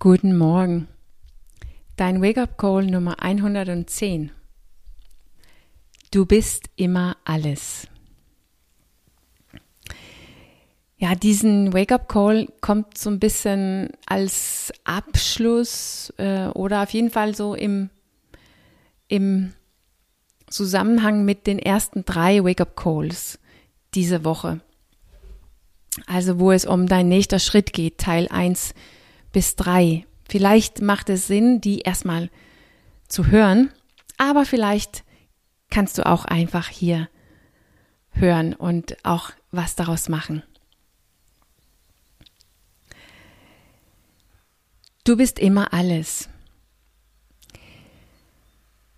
Guten Morgen. Dein Wake-up-Call Nummer 110. Du bist immer alles. Ja, diesen Wake-up-Call kommt so ein bisschen als Abschluss äh, oder auf jeden Fall so im, im Zusammenhang mit den ersten drei Wake-up-Calls diese Woche. Also wo es um dein nächster Schritt geht, Teil 1 bis drei. Vielleicht macht es Sinn, die erstmal zu hören, aber vielleicht kannst du auch einfach hier hören und auch was daraus machen. Du bist immer alles.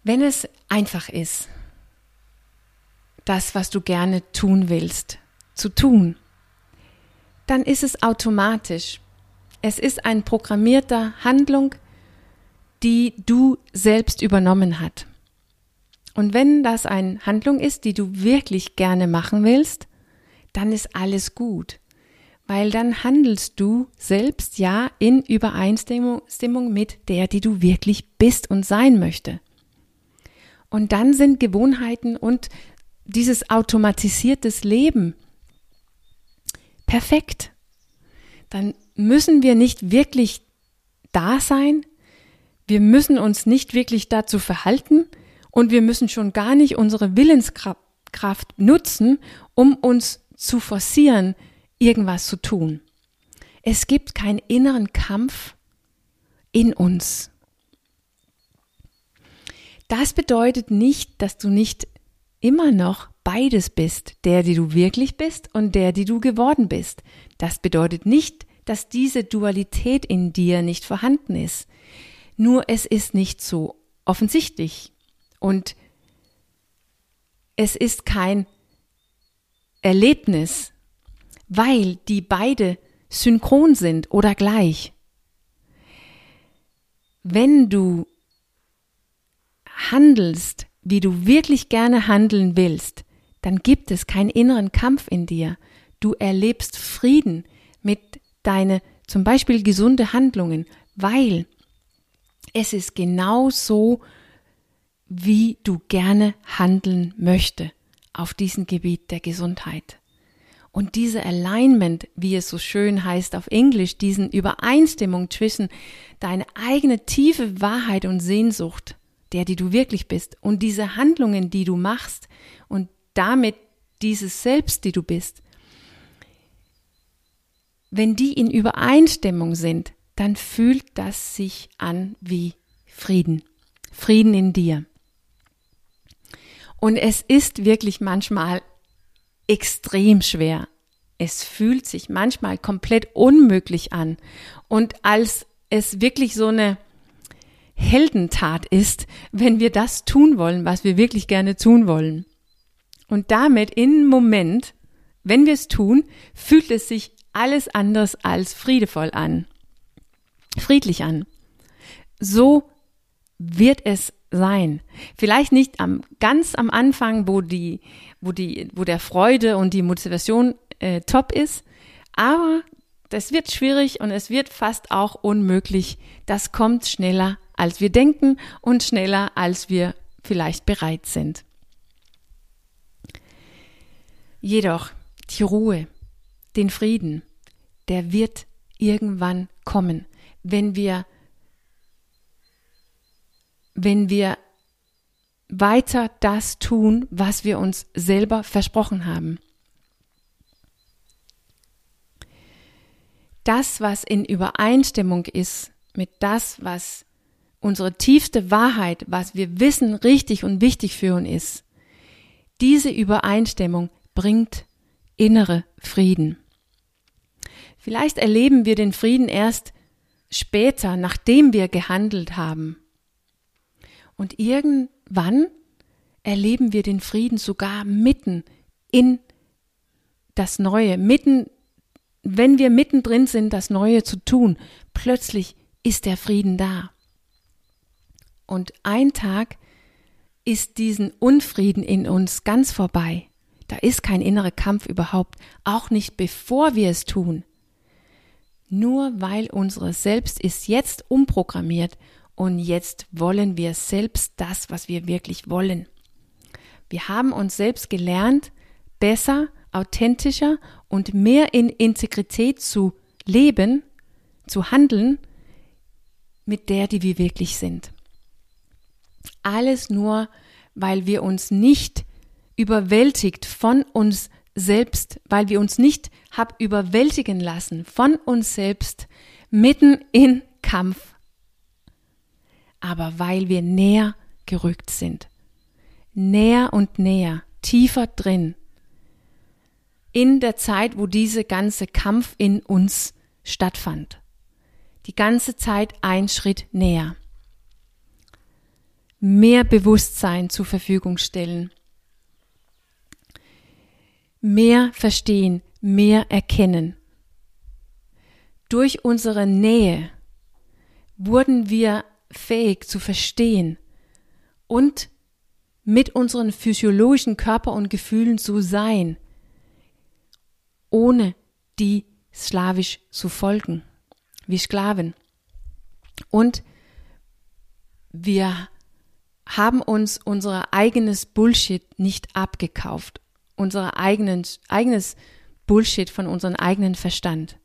Wenn es einfach ist, das, was du gerne tun willst, zu tun, dann ist es automatisch es ist eine programmierte Handlung, die du selbst übernommen hast. Und wenn das eine Handlung ist, die du wirklich gerne machen willst, dann ist alles gut. Weil dann handelst du selbst ja in Übereinstimmung mit der, die du wirklich bist und sein möchte. Und dann sind Gewohnheiten und dieses automatisiertes Leben perfekt. Dann müssen wir nicht wirklich da sein, wir müssen uns nicht wirklich dazu verhalten und wir müssen schon gar nicht unsere Willenskraft nutzen, um uns zu forcieren, irgendwas zu tun. Es gibt keinen inneren Kampf in uns. Das bedeutet nicht, dass du nicht immer noch beides bist, der, die du wirklich bist und der, die du geworden bist. Das bedeutet nicht, dass diese Dualität in dir nicht vorhanden ist. Nur es ist nicht so offensichtlich. Und es ist kein Erlebnis, weil die beide synchron sind oder gleich. Wenn du handelst, wie du wirklich gerne handeln willst, dann gibt es keinen inneren Kampf in dir. Du erlebst Frieden mit deine zum Beispiel gesunde Handlungen, weil es ist genau so, wie du gerne handeln möchte auf diesem Gebiet der Gesundheit. Und diese Alignment, wie es so schön heißt auf Englisch, diesen Übereinstimmung zwischen deine eigene tiefe Wahrheit und Sehnsucht, der, die du wirklich bist, und diese Handlungen, die du machst, und damit dieses Selbst, die du bist, wenn die in Übereinstimmung sind, dann fühlt das sich an wie Frieden. Frieden in dir. Und es ist wirklich manchmal extrem schwer. Es fühlt sich manchmal komplett unmöglich an. Und als es wirklich so eine Heldentat ist, wenn wir das tun wollen, was wir wirklich gerne tun wollen. Und damit in Moment, wenn wir es tun, fühlt es sich alles anders als friedevoll an, friedlich an. So wird es sein. Vielleicht nicht am ganz am Anfang, wo die, wo die, wo der Freude und die Motivation äh, top ist, aber das wird schwierig und es wird fast auch unmöglich. Das kommt schneller, als wir denken und schneller, als wir vielleicht bereit sind. Jedoch die Ruhe, den Frieden, der wird irgendwann kommen, wenn wir, wenn wir weiter das tun, was wir uns selber versprochen haben. Das, was in Übereinstimmung ist mit das, was unsere tiefste Wahrheit, was wir wissen, richtig und wichtig für uns ist, diese Übereinstimmung bringt innere Frieden. Vielleicht erleben wir den Frieden erst später, nachdem wir gehandelt haben. Und irgendwann erleben wir den Frieden sogar mitten in das Neue, mitten, wenn wir mittendrin sind, das Neue zu tun, plötzlich ist der Frieden da. Und ein Tag ist diesen Unfrieden in uns ganz vorbei. Da ist kein innerer Kampf überhaupt, auch nicht bevor wir es tun. Nur weil unsere Selbst ist jetzt umprogrammiert und jetzt wollen wir selbst das, was wir wirklich wollen. Wir haben uns selbst gelernt, besser, authentischer und mehr in Integrität zu leben, zu handeln, mit der, die wir wirklich sind. Alles nur, weil wir uns nicht überwältigt von uns selbst, weil wir uns nicht hab überwältigen lassen von uns selbst mitten in Kampf, aber weil wir näher gerückt sind, näher und näher, tiefer drin, in der Zeit, wo diese ganze Kampf in uns stattfand. Die ganze Zeit ein Schritt näher. Mehr Bewusstsein zur Verfügung stellen mehr verstehen, mehr erkennen. Durch unsere Nähe wurden wir fähig zu verstehen und mit unseren physiologischen Körper und Gefühlen zu sein, ohne die slawisch zu folgen, wie Sklaven. Und wir haben uns unser eigenes Bullshit nicht abgekauft unser eigenen, eigenes Bullshit von unserem eigenen Verstand.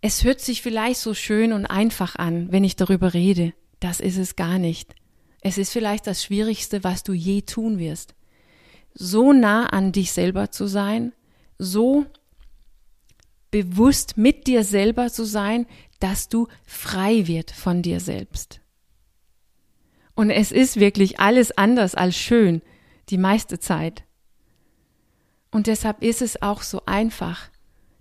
Es hört sich vielleicht so schön und einfach an, wenn ich darüber rede. Das ist es gar nicht. Es ist vielleicht das Schwierigste, was du je tun wirst. So nah an dich selber zu sein, so bewusst mit dir selber zu sein, dass du frei wird von dir selbst. Und es ist wirklich alles anders als schön, die meiste Zeit. Und deshalb ist es auch so einfach,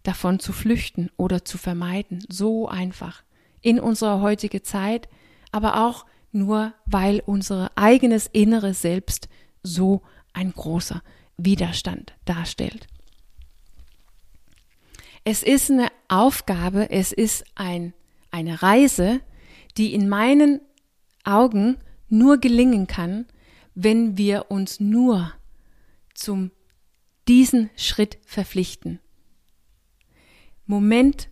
davon zu flüchten oder zu vermeiden. So einfach. In unserer heutigen Zeit, aber auch nur, weil unser eigenes inneres Selbst so ein großer Widerstand darstellt. Es ist eine Aufgabe, es ist ein, eine Reise, die in meinen Augen nur gelingen kann, wenn wir uns nur zum diesen Schritt verpflichten. Moment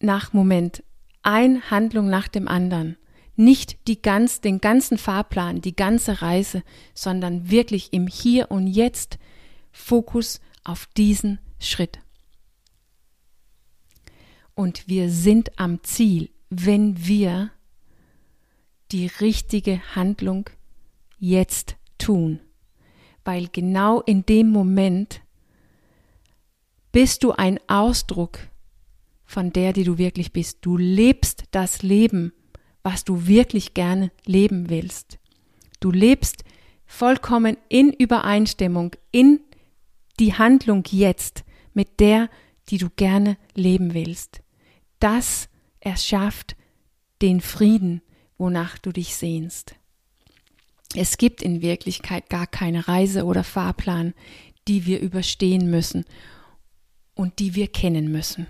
nach Moment, ein Handlung nach dem anderen, nicht die ganz, den ganzen Fahrplan, die ganze Reise, sondern wirklich im Hier und Jetzt Fokus auf diesen Schritt. Und wir sind am Ziel, wenn wir die richtige Handlung jetzt tun weil genau in dem Moment bist du ein Ausdruck von der, die du wirklich bist. Du lebst das Leben, was du wirklich gerne leben willst. Du lebst vollkommen in Übereinstimmung, in die Handlung jetzt mit der, die du gerne leben willst. Das erschafft den Frieden, wonach du dich sehnst. Es gibt in Wirklichkeit gar keine Reise oder Fahrplan, die wir überstehen müssen und die wir kennen müssen.